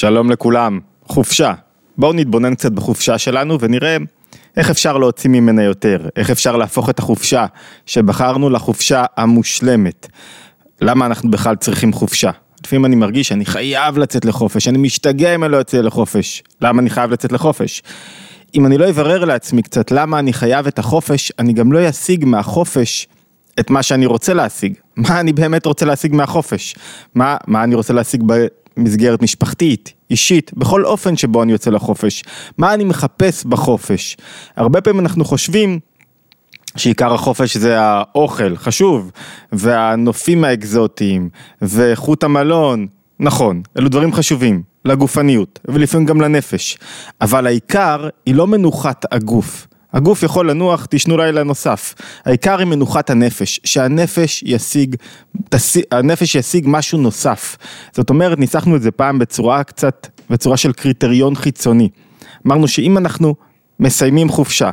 שלום לכולם, חופשה. בואו נתבונן קצת בחופשה שלנו ונראה איך אפשר להוציא ממנה יותר, איך אפשר להפוך את החופשה שבחרנו לחופשה המושלמת. למה אנחנו בכלל צריכים חופשה? לפעמים אני מרגיש שאני חייב לצאת לחופש, אני משתגע אם אני לא יוצא לחופש. למה אני חייב לצאת לחופש? אם אני לא אברר לעצמי קצת למה אני חייב את החופש, אני גם לא אשיג מהחופש את מה שאני רוצה להשיג. מה אני באמת רוצה להשיג מהחופש? מה, מה אני רוצה להשיג במסגרת משפחתית, אישית, בכל אופן שבו אני יוצא לחופש? מה אני מחפש בחופש? הרבה פעמים אנחנו חושבים שעיקר החופש זה האוכל, חשוב, והנופים האקזוטיים, ואיכות המלון, נכון, אלו דברים חשובים, לגופניות, ולפעמים גם לנפש, אבל העיקר היא לא מנוחת הגוף. הגוף יכול לנוח, תשנו לילה נוסף. העיקר היא מנוחת הנפש, שהנפש ישיג, תס... הנפש ישיג משהו נוסף. זאת אומרת, ניסחנו את זה פעם בצורה קצת, בצורה של קריטריון חיצוני. אמרנו שאם אנחנו מסיימים חופשה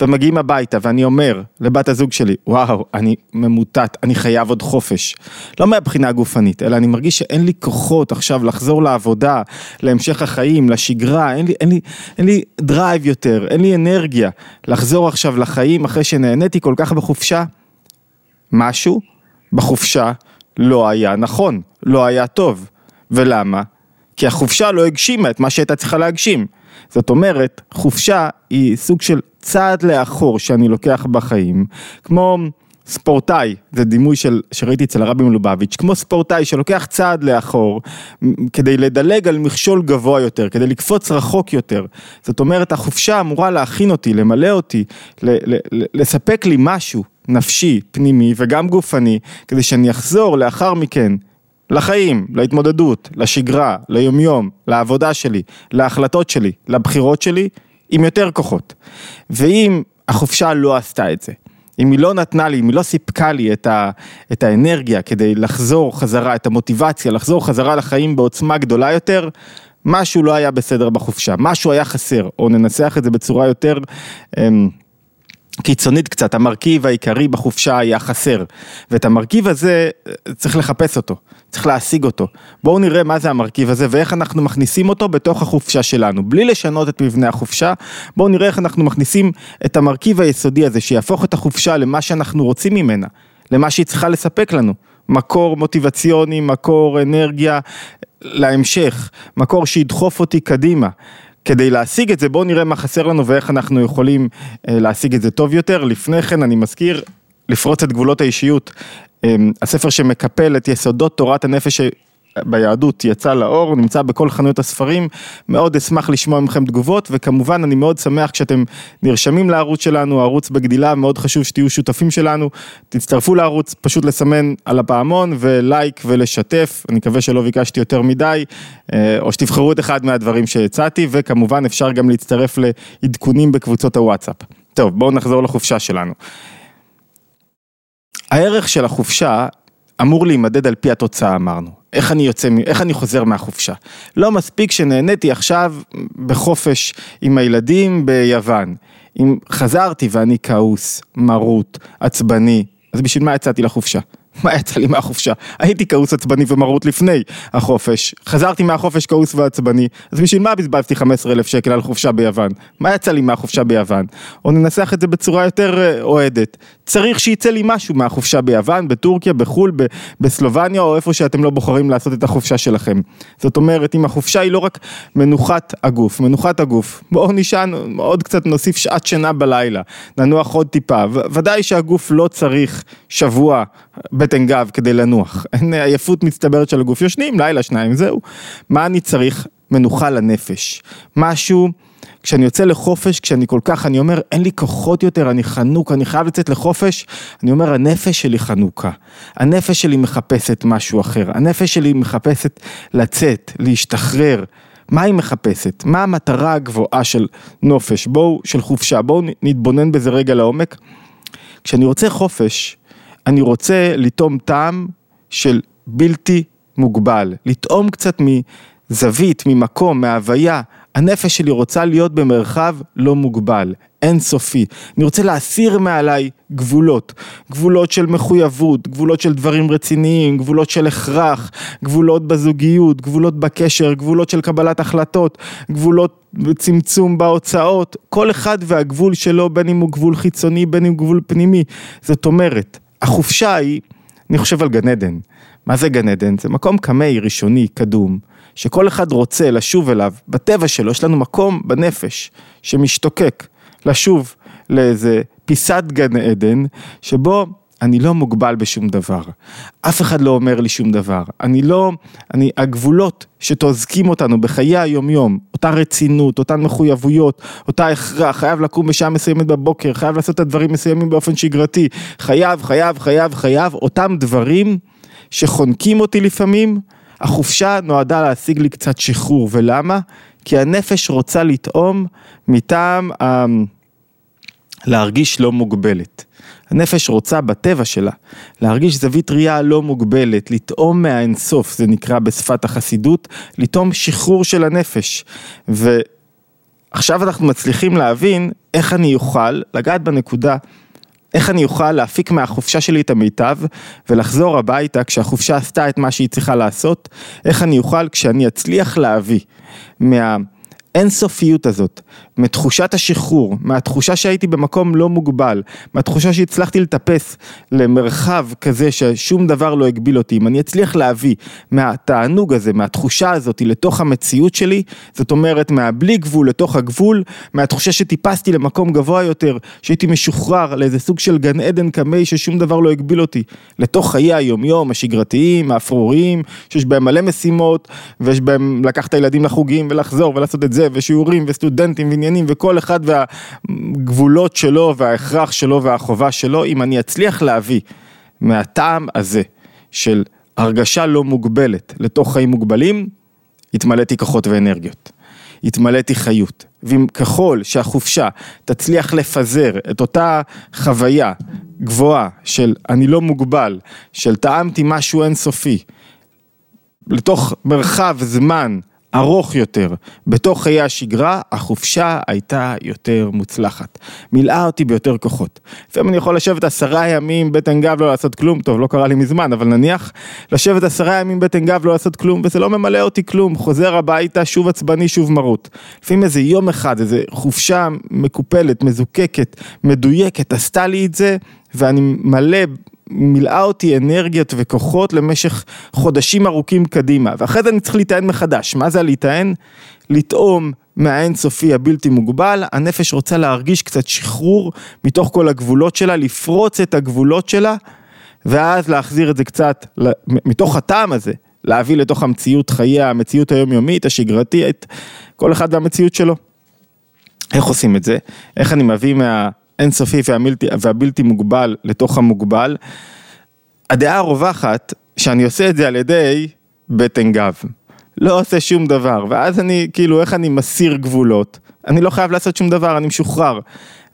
ומגיעים הביתה ואני אומר לבת הזוג שלי, וואו, אני ממוטט, אני חייב עוד חופש. לא מהבחינה הגופנית, אלא אני מרגיש שאין לי כוחות עכשיו לחזור לעבודה, להמשך החיים, לשגרה, אין לי, אין לי, אין לי drive יותר, אין לי אנרגיה לחזור עכשיו לחיים אחרי שנהניתי כל כך בחופשה. משהו בחופשה לא היה נכון, לא היה טוב. ולמה? כי החופשה לא הגשימה את מה שהייתה צריכה להגשים. זאת אומרת, חופשה היא סוג של צעד לאחור שאני לוקח בחיים, כמו ספורטאי, זה דימוי של, שראיתי אצל הרבי מלובביץ', כמו ספורטאי שלוקח צעד לאחור כדי לדלג על מכשול גבוה יותר, כדי לקפוץ רחוק יותר. זאת אומרת, החופשה אמורה להכין אותי, למלא אותי, ל- ל- לספק לי משהו נפשי, פנימי וגם גופני, כדי שאני אחזור לאחר מכן לחיים, להתמודדות, לשגרה, ליומיום, לעבודה שלי, להחלטות שלי, לבחירות שלי, עם יותר כוחות. ואם החופשה לא עשתה את זה, אם היא לא נתנה לי, אם היא לא סיפקה לי את, ה, את האנרגיה כדי לחזור חזרה, את המוטיבציה, לחזור חזרה לחיים בעוצמה גדולה יותר, משהו לא היה בסדר בחופשה, משהו היה חסר, או ננסח את זה בצורה יותר... אמ, קיצונית קצת, המרכיב העיקרי בחופשה היה חסר, ואת המרכיב הזה צריך לחפש אותו, צריך להשיג אותו. בואו נראה מה זה המרכיב הזה ואיך אנחנו מכניסים אותו בתוך החופשה שלנו, בלי לשנות את מבנה החופשה, בואו נראה איך אנחנו מכניסים את המרכיב היסודי הזה, שיהפוך את החופשה למה שאנחנו רוצים ממנה, למה שהיא צריכה לספק לנו. מקור מוטיבציוני, מקור אנרגיה להמשך, מקור שידחוף אותי קדימה. כדי להשיג את זה בואו נראה מה חסר לנו ואיך אנחנו יכולים אה, להשיג את זה טוב יותר. לפני כן אני מזכיר לפרוץ את גבולות האישיות, אה, הספר שמקפל את יסודות תורת הנפש ביהדות יצא לאור, נמצא בכל חנויות הספרים, מאוד אשמח לשמוע מכם תגובות וכמובן אני מאוד שמח כשאתם נרשמים לערוץ שלנו, הערוץ בגדילה, מאוד חשוב שתהיו שותפים שלנו, תצטרפו לערוץ, פשוט לסמן על הפעמון ולייק ולשתף, אני מקווה שלא ביקשתי יותר מדי, אה, או שתבחרו את אחד מהדברים שהצעתי וכמובן אפשר גם להצטרף לעדכונים בקבוצות הוואטסאפ. טוב, בואו נחזור לחופשה שלנו. הערך של החופשה אמור להימדד על פי התוצאה אמרנו. איך אני יוצא, איך אני חוזר מהחופשה. לא מספיק שנהניתי עכשיו בחופש עם הילדים ביוון. אם חזרתי ואני כעוס, מרוט, עצבני, אז בשביל מה יצאתי לחופשה? מה יצא לי מהחופשה? הייתי כעוס עצבני ומרוט לפני החופש, חזרתי מהחופש כעוס ועצבני, אז בשביל מה בזבזתי 15 אלף שקל על חופשה ביוון? מה יצא לי מהחופשה ביוון? או ננסח את זה בצורה יותר אה, אוהדת, צריך שיצא לי משהו מהחופשה ביוון, בטורקיה, בחו"ל, בסלובניה או איפה שאתם לא בוחרים לעשות את החופשה שלכם. זאת אומרת, אם החופשה היא לא רק מנוחת הגוף, מנוחת הגוף, בואו נשען עוד קצת, נוסיף שעת שינה בלילה, ננוח עוד טיפה, ודאי שהגוף לא צריך שבוע בטן גב כדי לנוח, אין עייפות מצטברת של הגוף, יושנים לילה שניים, זהו. מה אני צריך? מנוחה לנפש. משהו, כשאני יוצא לחופש, כשאני כל כך, אני אומר, אין לי כוחות יותר, אני חנוק, אני חייב לצאת לחופש, אני אומר, הנפש שלי חנוכה. הנפש שלי מחפשת משהו אחר, הנפש שלי מחפשת לצאת, להשתחרר. מה היא מחפשת? מה המטרה הגבוהה של נופש? בואו, של חופשה, בואו נתבונן בזה רגע לעומק. כשאני רוצה חופש, אני רוצה לטעום טעם של בלתי מוגבל, לטעום קצת מזווית, ממקום, מהוויה הנפש שלי רוצה להיות במרחב לא מוגבל, אינסופי. אני רוצה להסיר מעליי גבולות, גבולות של מחויבות, גבולות של דברים רציניים, גבולות של הכרח, גבולות בזוגיות, גבולות בקשר, גבולות של קבלת החלטות, גבולות צמצום בהוצאות, כל אחד והגבול שלו, בין אם הוא גבול חיצוני, בין אם הוא גבול פנימי. זאת אומרת, החופשה היא, אני חושב על גן עדן. מה זה גן עדן? זה מקום קמאי, ראשוני, קדום, שכל אחד רוצה לשוב אליו, בטבע שלו, יש לנו מקום בנפש שמשתוקק לשוב לאיזה פיסת גן עדן, שבו אני לא מוגבל בשום דבר. אף אחד לא אומר לי שום דבר. אני לא, אני, הגבולות שתוזקים אותנו בחיי היומיום, אותה רצינות, אותן מחויבויות, אותה הכרח, חייב לקום בשעה מסוימת בבוקר, חייב לעשות את הדברים מסוימים באופן שגרתי, חייב, חייב, חייב, חייב, אותם דברים שחונקים אותי לפעמים, החופשה נועדה להשיג לי קצת שחרור, ולמה? כי הנפש רוצה לטעום מטעם ה... להרגיש לא מוגבלת. הנפש רוצה בטבע שלה להרגיש זווית ראייה לא מוגבלת, לטעום מהאינסוף, זה נקרא בשפת החסידות, לטעום שחרור של הנפש. ועכשיו אנחנו מצליחים להבין איך אני אוכל לגעת בנקודה איך אני אוכל להפיק מהחופשה שלי את המיטב ולחזור הביתה כשהחופשה עשתה את מה שהיא צריכה לעשות, איך אני אוכל כשאני אצליח להביא מה... האינסופיות הזאת, מתחושת השחרור, מהתחושה שהייתי במקום לא מוגבל, מהתחושה שהצלחתי לטפס למרחב כזה ששום דבר לא הגביל אותי, אם אני אצליח להביא מהתענוג הזה, מהתחושה הזאת לתוך המציאות שלי, זאת אומרת מהבלי גבול לתוך הגבול, מהתחושה שטיפסתי למקום גבוה יותר, שהייתי משוחרר לאיזה סוג של גן עדן קמי ששום דבר לא הגביל אותי, לתוך חיי היומיום, השגרתיים, האפרוריים, שיש בהם מלא משימות, ויש בהם לקחת את הילדים לחוגים ולחזור ולעשות את זה ושיעורים וסטודנטים ועניינים וכל אחד והגבולות שלו וההכרח שלו והחובה שלו, אם אני אצליח להביא מהטעם הזה של הרגשה לא מוגבלת לתוך חיים מוגבלים, התמלאתי כוחות ואנרגיות. התמלאתי חיות. ואם ככל שהחופשה תצליח לפזר את אותה חוויה גבוהה של אני לא מוגבל, של טעמתי משהו אינסופי, לתוך מרחב זמן ארוך יותר בתוך חיי השגרה, החופשה הייתה יותר מוצלחת. מילאה אותי ביותר כוחות. לפעמים אני יכול לשבת עשרה ימים בטן גב לא לעשות כלום, טוב לא קרה לי מזמן, אבל נניח לשבת עשרה ימים בטן גב לא לעשות כלום וזה לא ממלא אותי כלום, חוזר הביתה שוב עצבני שוב מרות. לפעמים איזה יום אחד, איזה חופשה מקופלת, מזוקקת, מדויקת, עשתה לי את זה ואני מלא מילאה אותי אנרגיות וכוחות למשך חודשים ארוכים קדימה, ואחרי זה אני צריך להיטען מחדש. מה זה להיטען? לטעום מהאינסופי הבלתי מוגבל, הנפש רוצה להרגיש קצת שחרור מתוך כל הגבולות שלה, לפרוץ את הגבולות שלה, ואז להחזיר את זה קצת, מתוך הטעם הזה, להביא לתוך המציאות חייה, המציאות היומיומית, השגרתית, כל אחד והמציאות שלו. איך עושים את זה? איך אני מביא מה... אינסופי והבלתי, והבלתי מוגבל לתוך המוגבל. הדעה הרווחת שאני עושה את זה על ידי בטן גב. לא עושה שום דבר, ואז אני, כאילו, איך אני מסיר גבולות? אני לא חייב לעשות שום דבר, אני משוחרר.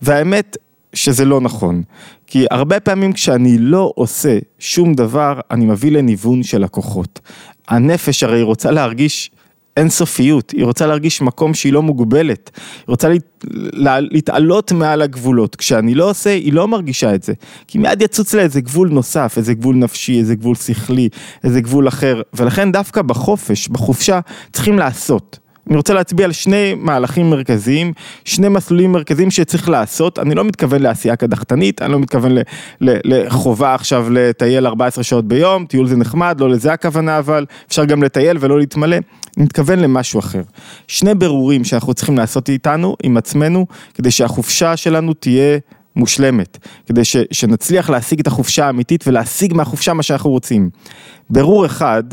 והאמת שזה לא נכון, כי הרבה פעמים כשאני לא עושה שום דבר, אני מביא לניוון של הכוחות. הנפש הרי רוצה להרגיש אינסופיות, היא רוצה להרגיש מקום שהיא לא מוגבלת, היא רוצה לה, להתעלות מעל הגבולות, כשאני לא עושה, היא לא מרגישה את זה, כי מיד יצוץ לה איזה גבול נוסף, איזה גבול נפשי, איזה גבול שכלי, איזה גבול אחר, ולכן דווקא בחופש, בחופשה, צריכים לעשות. אני רוצה להצביע על שני מהלכים מרכזיים, שני מסלולים מרכזיים שצריך לעשות, אני לא מתכוון לעשייה קדחתנית, אני לא מתכוון ל, ל, לחובה עכשיו לטייל 14 שעות ביום, טיול זה נחמד, לא לזה הכוונה אבל, אפשר גם לטייל ולא להתמלא, אני מתכוון למשהו אחר. שני ברורים שאנחנו צריכים לעשות איתנו, עם עצמנו, כדי שהחופשה שלנו תהיה מושלמת, כדי ש, שנצליח להשיג את החופשה האמיתית ולהשיג מהחופשה מה שאנחנו רוצים. ברור אחד,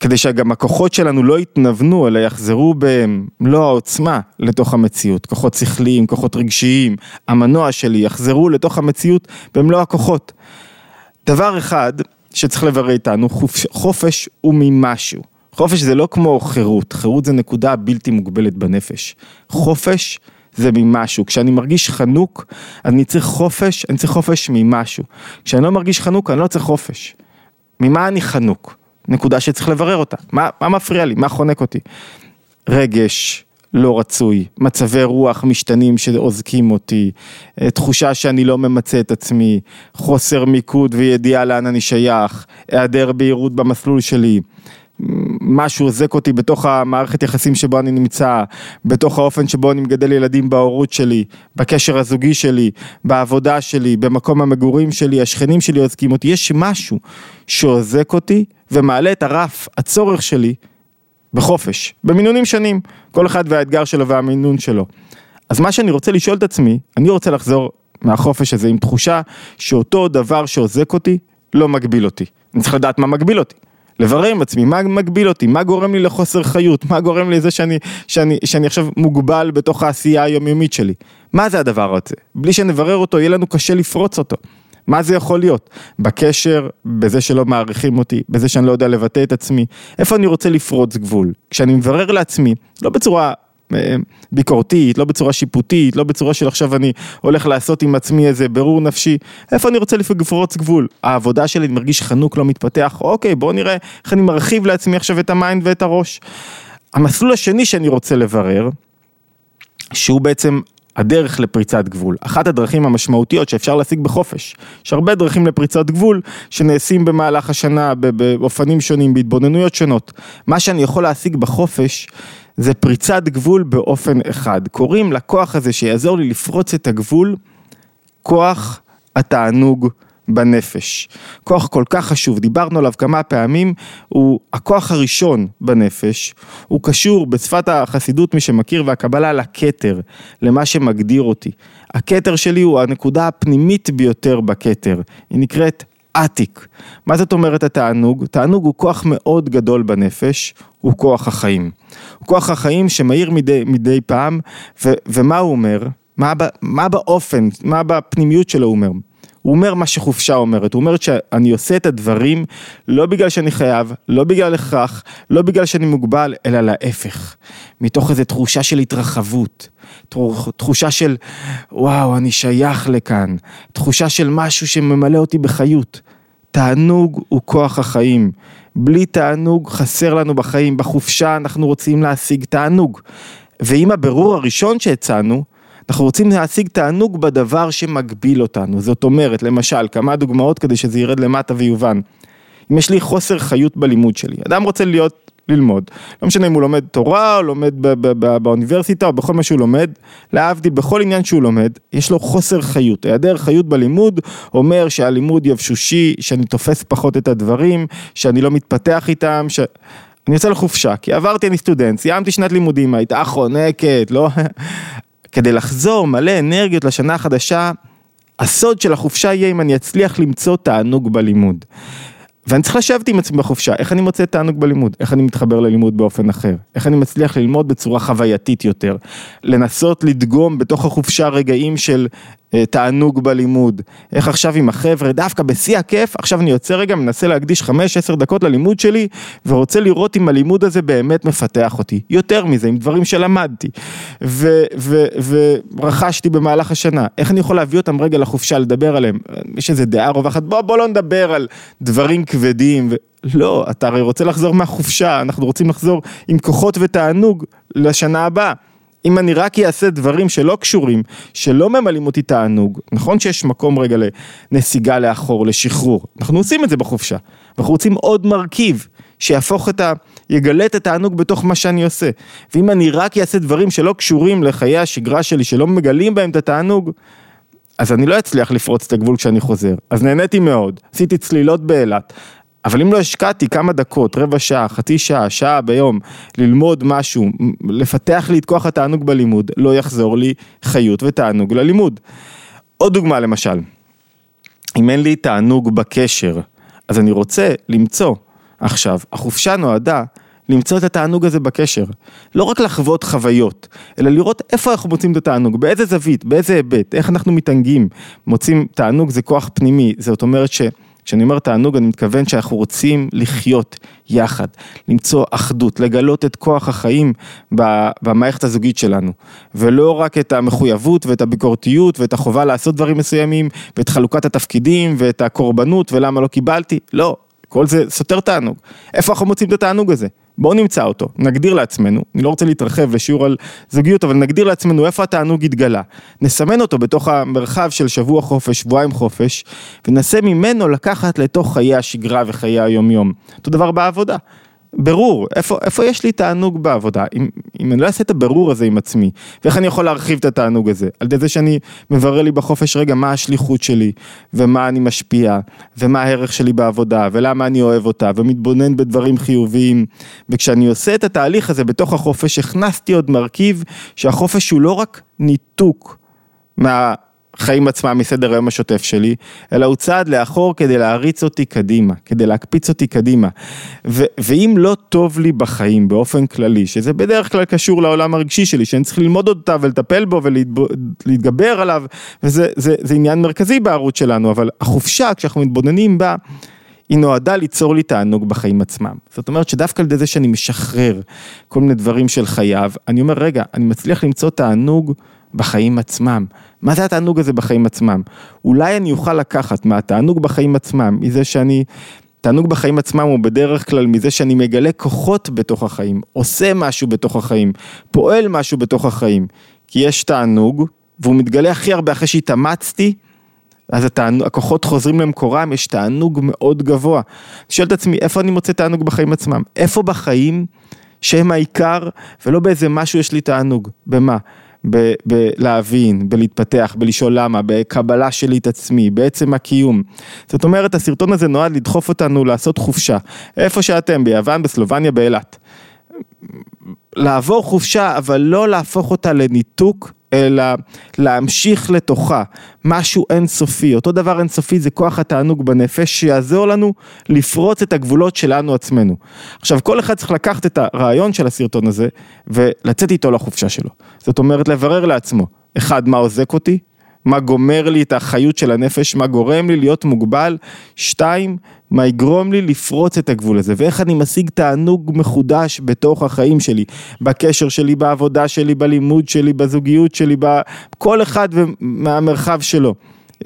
כדי שגם הכוחות שלנו לא יתנוונו, אלא יחזרו במלוא העוצמה לתוך המציאות. כוחות שכליים, כוחות רגשיים, המנוע שלי יחזרו לתוך המציאות במלוא הכוחות. דבר אחד שצריך לברר איתנו, חופש, הוא ממשהו. חופש זה לא כמו חירות, חירות זה נקודה בלתי מוגבלת בנפש. חופש זה ממשהו. כשאני מרגיש חנוק, אני צריך חופש, אני צריך חופש ממשהו. כשאני לא מרגיש חנוק, אני לא צריך חופש. ממה אני חנוק? נקודה שצריך לברר אותה. מה, מה מפריע לי? מה חונק אותי? רגש, לא רצוי, מצבי רוח משתנים שעוזקים אותי, אה, תחושה שאני לא ממצה את עצמי, חוסר מיקוד וידיעה לאן אני שייך, היעדר בהירות במסלול שלי, משהו עוזק אותי בתוך המערכת יחסים שבו אני נמצא, בתוך האופן שבו אני מגדל ילדים בהורות שלי, בקשר הזוגי שלי, בעבודה שלי, במקום המגורים שלי, השכנים שלי עוזקים אותי, יש משהו שעוזק אותי ומעלה את הרף, הצורך שלי, בחופש, במינונים שונים, כל אחד והאתגר שלו והמינון שלו. אז מה שאני רוצה לשאול את עצמי, אני רוצה לחזור מהחופש הזה עם תחושה שאותו דבר שעוזק אותי, לא מגביל אותי. אני צריך לדעת מה מגביל אותי. לברר עם עצמי, מה מגביל אותי, מה גורם לי לחוסר חיות, מה גורם לי לזה שאני, שאני, שאני עכשיו מוגבל בתוך העשייה היומיומית שלי. מה זה הדבר הזה? בלי שנברר אותו, יהיה לנו קשה לפרוץ אותו. מה זה יכול להיות? בקשר, בזה שלא מעריכים אותי, בזה שאני לא יודע לבטא את עצמי, איפה אני רוצה לפרוץ גבול? כשאני מברר לעצמי, לא בצורה ביקורתית, לא בצורה שיפוטית, לא בצורה של עכשיו אני הולך לעשות עם עצמי איזה ברור נפשי, איפה אני רוצה לפרוץ גבול? העבודה שלי אני מרגיש חנוק לא מתפתח, אוקיי בוא נראה איך אני מרחיב לעצמי עכשיו את ה mind ואת הראש. המסלול השני שאני רוצה לברר, שהוא בעצם הדרך לפריצת גבול, אחת הדרכים המשמעותיות שאפשר להשיג בחופש. יש הרבה דרכים לפריצת גבול שנעשים במהלך השנה באופנים שונים, בהתבוננויות שונות. מה שאני יכול להשיג בחופש זה פריצת גבול באופן אחד. קוראים לכוח הזה שיעזור לי לפרוץ את הגבול, כוח התענוג בנפש. כוח כל כך חשוב, דיברנו עליו כמה פעמים, הוא הכוח הראשון בנפש, הוא קשור בשפת החסידות, מי שמכיר, והקבלה לכתר, למה שמגדיר אותי. הכתר שלי הוא הנקודה הפנימית ביותר בכתר, היא נקראת עתיק. מה זאת אומרת התענוג? תענוג הוא כוח מאוד גדול בנפש, הוא כוח החיים. הוא כוח החיים שמאיר מדי, מדי פעם, ו, ומה הוא אומר? מה, מה באופן, מה בפנימיות שלו הוא אומר? הוא אומר מה שחופשה אומרת, הוא אומר שאני עושה את הדברים לא בגלל שאני חייב, לא בגלל הכרח, לא בגלל שאני מוגבל, אלא להפך. מתוך איזו תחושה של התרחבות, תחושה של וואו, אני שייך לכאן, תחושה של משהו שממלא אותי בחיות. תענוג הוא כוח החיים. בלי תענוג חסר לנו בחיים, בחופשה אנחנו רוצים להשיג תענוג. ואם הבירור הראשון שהצענו, אנחנו רוצים להשיג תענוג בדבר שמגביל אותנו, זאת אומרת, למשל, כמה דוגמאות כדי שזה ירד למטה ויובן. אם יש לי חוסר חיות בלימוד שלי, אדם רוצה להיות, ללמוד, לא משנה אם הוא לומד תורה או לומד באוניברסיטה או בכל מה שהוא לומד, להבדיל בכל עניין שהוא לומד, יש לו חוסר חיות, היעדר חיות בלימוד אומר שהלימוד יבשושי, שאני תופס פחות את הדברים, שאני לא מתפתח איתם, ש... אני יוצא לחופשה, כי עברתי, אני סטודנט, סיימתי שנת לימודים, הייתה חונקת, לא... כדי לחזור מלא אנרגיות לשנה החדשה, הסוד של החופשה יהיה אם אני אצליח למצוא תענוג בלימוד. ואני צריך לשבת עם עצמי בחופשה, איך אני מוצא תענוג בלימוד, איך אני מתחבר ללימוד באופן אחר, איך אני מצליח ללמוד בצורה חווייתית יותר, לנסות לדגום בתוך החופשה רגעים של תענוג בלימוד, איך עכשיו עם החבר'ה, דווקא בשיא הכיף, עכשיו אני יוצא רגע, מנסה להקדיש 5-10 דקות ללימוד שלי, ורוצה לראות אם הלימוד הזה באמת מפתח אותי, יותר מזה, עם דברים שלמדתי, ורכשתי במהלך השנה, איך אני יכול להביא אותם רגע לחופשה, לדבר עליהם, יש איזה דעה רווחת, בוא, בוא לא נדבר על דברים כבדים, ו... לא, אתה הרי רוצה לחזור מהחופשה, אנחנו רוצים לחזור עם כוחות ותענוג לשנה הבאה. אם אני רק אעשה דברים שלא קשורים, שלא ממלאים אותי תענוג, נכון שיש מקום רגע לנסיגה לאחור, לשחרור, אנחנו עושים את זה בחופשה, אנחנו רוצים עוד מרכיב שיהפוך את ה... יגלה את התענוג בתוך מה שאני עושה, ואם אני רק אעשה דברים שלא קשורים לחיי השגרה שלי, שלא מגלים בהם את התענוג, אז אני לא אצליח לפרוץ את הגבול כשאני חוזר. אז נהניתי מאוד, עשיתי צלילות באילת, אבל אם לא השקעתי כמה דקות, רבע שעה, חצי שעה, שעה ביום, ללמוד משהו, לפתח לי את כוח התענוג בלימוד, לא יחזור לי חיות ותענוג ללימוד. עוד דוגמה למשל, אם אין לי תענוג בקשר, אז אני רוצה למצוא עכשיו, החופשה נועדה למצוא את התענוג הזה בקשר. לא רק לחוות חוויות, אלא לראות איפה אנחנו מוצאים את התענוג, באיזה זווית, באיזה היבט, איך אנחנו מתענגים. מוצאים תענוג זה כוח פנימי, זאת אומרת ש... כשאני אומר תענוג אני מתכוון שאנחנו רוצים לחיות יחד, למצוא אחדות, לגלות את כוח החיים במערכת הזוגית שלנו, ולא רק את המחויבות ואת הביקורתיות ואת החובה לעשות דברים מסוימים ואת חלוקת התפקידים ואת הקורבנות ולמה לא קיבלתי, לא, כל זה סותר תענוג. איפה אנחנו מוצאים את התענוג הזה? בואו נמצא אותו, נגדיר לעצמנו, אני לא רוצה להתרחב לשיעור על זוגיות, אבל נגדיר לעצמנו איפה התענוג התגלה. נסמן אותו בתוך המרחב של שבוע חופש, שבועיים חופש, וננסה ממנו לקחת לתוך חיי השגרה וחיי היומיום. אותו דבר בעבודה. ברור, איפה, איפה יש לי תענוג בעבודה, אם, אם אני לא אעשה את הברור הזה עם עצמי, ואיך אני יכול להרחיב את התענוג הזה, על ידי זה שאני מברר לי בחופש רגע מה השליחות שלי, ומה אני משפיע, ומה הערך שלי בעבודה, ולמה אני אוהב אותה, ומתבונן בדברים חיוביים, וכשאני עושה את התהליך הזה בתוך החופש, הכנסתי עוד מרכיב שהחופש הוא לא רק ניתוק מה... החיים עצמם מסדר היום השוטף שלי, אלא הוא צעד לאחור כדי להריץ אותי קדימה, כדי להקפיץ אותי קדימה. ו- ואם לא טוב לי בחיים באופן כללי, שזה בדרך כלל קשור לעולם הרגשי שלי, שאני צריך ללמוד אותה ולטפל בו ולהתגבר עליו, וזה זה, זה עניין מרכזי בערוץ שלנו, אבל החופשה, כשאנחנו מתבוננים בה, היא נועדה ליצור לי תענוג בחיים עצמם. זאת אומרת שדווקא על ידי זה שאני משחרר כל מיני דברים של חייו, אני אומר, רגע, אני מצליח למצוא תענוג בחיים עצמם. מה זה התענוג הזה בחיים עצמם? אולי אני אוכל לקחת מהתענוג בחיים עצמם, מזה שאני... תענוג בחיים עצמם הוא בדרך כלל מזה שאני מגלה כוחות בתוך החיים, עושה משהו בתוך החיים, פועל משהו בתוך החיים. כי יש תענוג, והוא מתגלה הכי הרבה אחרי שהתאמצתי, אז התענוג, הכוחות חוזרים למקורם, יש תענוג מאוד גבוה. אני שואל את עצמי, איפה אני מוצא תענוג בחיים עצמם? איפה בחיים שהם העיקר, ולא באיזה משהו יש לי תענוג? במה? בלהבין, בלהתפתח, בלשאול למה, בקבלה שלי את עצמי, בעצם הקיום. זאת אומרת, הסרטון הזה נועד לדחוף אותנו לעשות חופשה. איפה שאתם, ביוון, בסלובניה, באילת. לעבור חופשה, אבל לא להפוך אותה לניתוק אלא להמשיך לתוכה, משהו אינסופי, אותו דבר אינסופי זה כוח התענוג בנפש שיעזור לנו לפרוץ את הגבולות שלנו עצמנו. עכשיו כל אחד צריך לקחת את הרעיון של הסרטון הזה ולצאת איתו לחופשה שלו, זאת אומרת לברר לעצמו, אחד מה עוזק אותי, מה גומר לי את החיות של הנפש, מה גורם לי להיות מוגבל, שתיים, מה יגרום לי לפרוץ את הגבול הזה, ואיך אני משיג תענוג מחודש בתוך החיים שלי, בקשר שלי, בעבודה שלי, בלימוד שלי, בזוגיות שלי, בכל אחד מהמרחב שלו.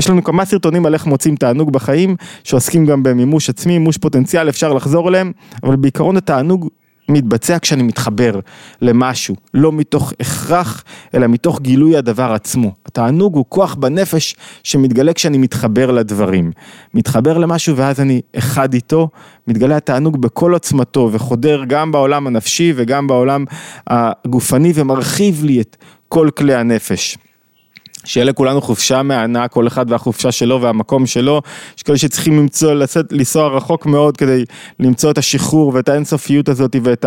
יש לנו כמה סרטונים על איך מוצאים תענוג בחיים, שעוסקים גם במימוש עצמי, מימוש פוטנציאל, אפשר לחזור אליהם, אבל בעיקרון התענוג מתבצע כשאני מתחבר למשהו, לא מתוך הכרח, אלא מתוך גילוי הדבר עצמו. התענוג הוא כוח בנפש שמתגלה כשאני מתחבר לדברים. מתחבר למשהו ואז אני אחד איתו, מתגלה התענוג בכל עוצמתו וחודר גם בעולם הנפשי וגם בעולם הגופני ומרחיב לי את כל כלי הנפש. שיהיה לכולנו חופשה מהנה, כל אחד והחופשה שלו והמקום שלו, יש כאלה שצריכים למצוא, לצאת, לנסוע רחוק מאוד כדי למצוא את השחרור ואת האינסופיות הזאת ואת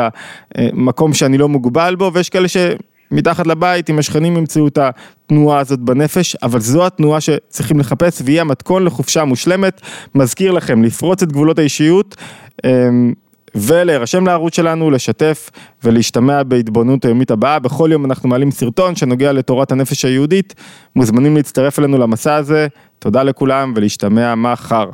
המקום שאני לא מוגבל בו, ויש כאלה שמתחת לבית עם השכנים ימצאו את התנועה הזאת בנפש, אבל זו התנועה שצריכים לחפש והיא המתכון לחופשה מושלמת, מזכיר לכם, לפרוץ את גבולות האישיות. ולהירשם לערוץ שלנו, לשתף ולהשתמע בהתבוננות היומית הבאה. בכל יום אנחנו מעלים סרטון שנוגע לתורת הנפש היהודית. מוזמנים להצטרף אלינו למסע הזה. תודה לכולם ולהשתמע מחר.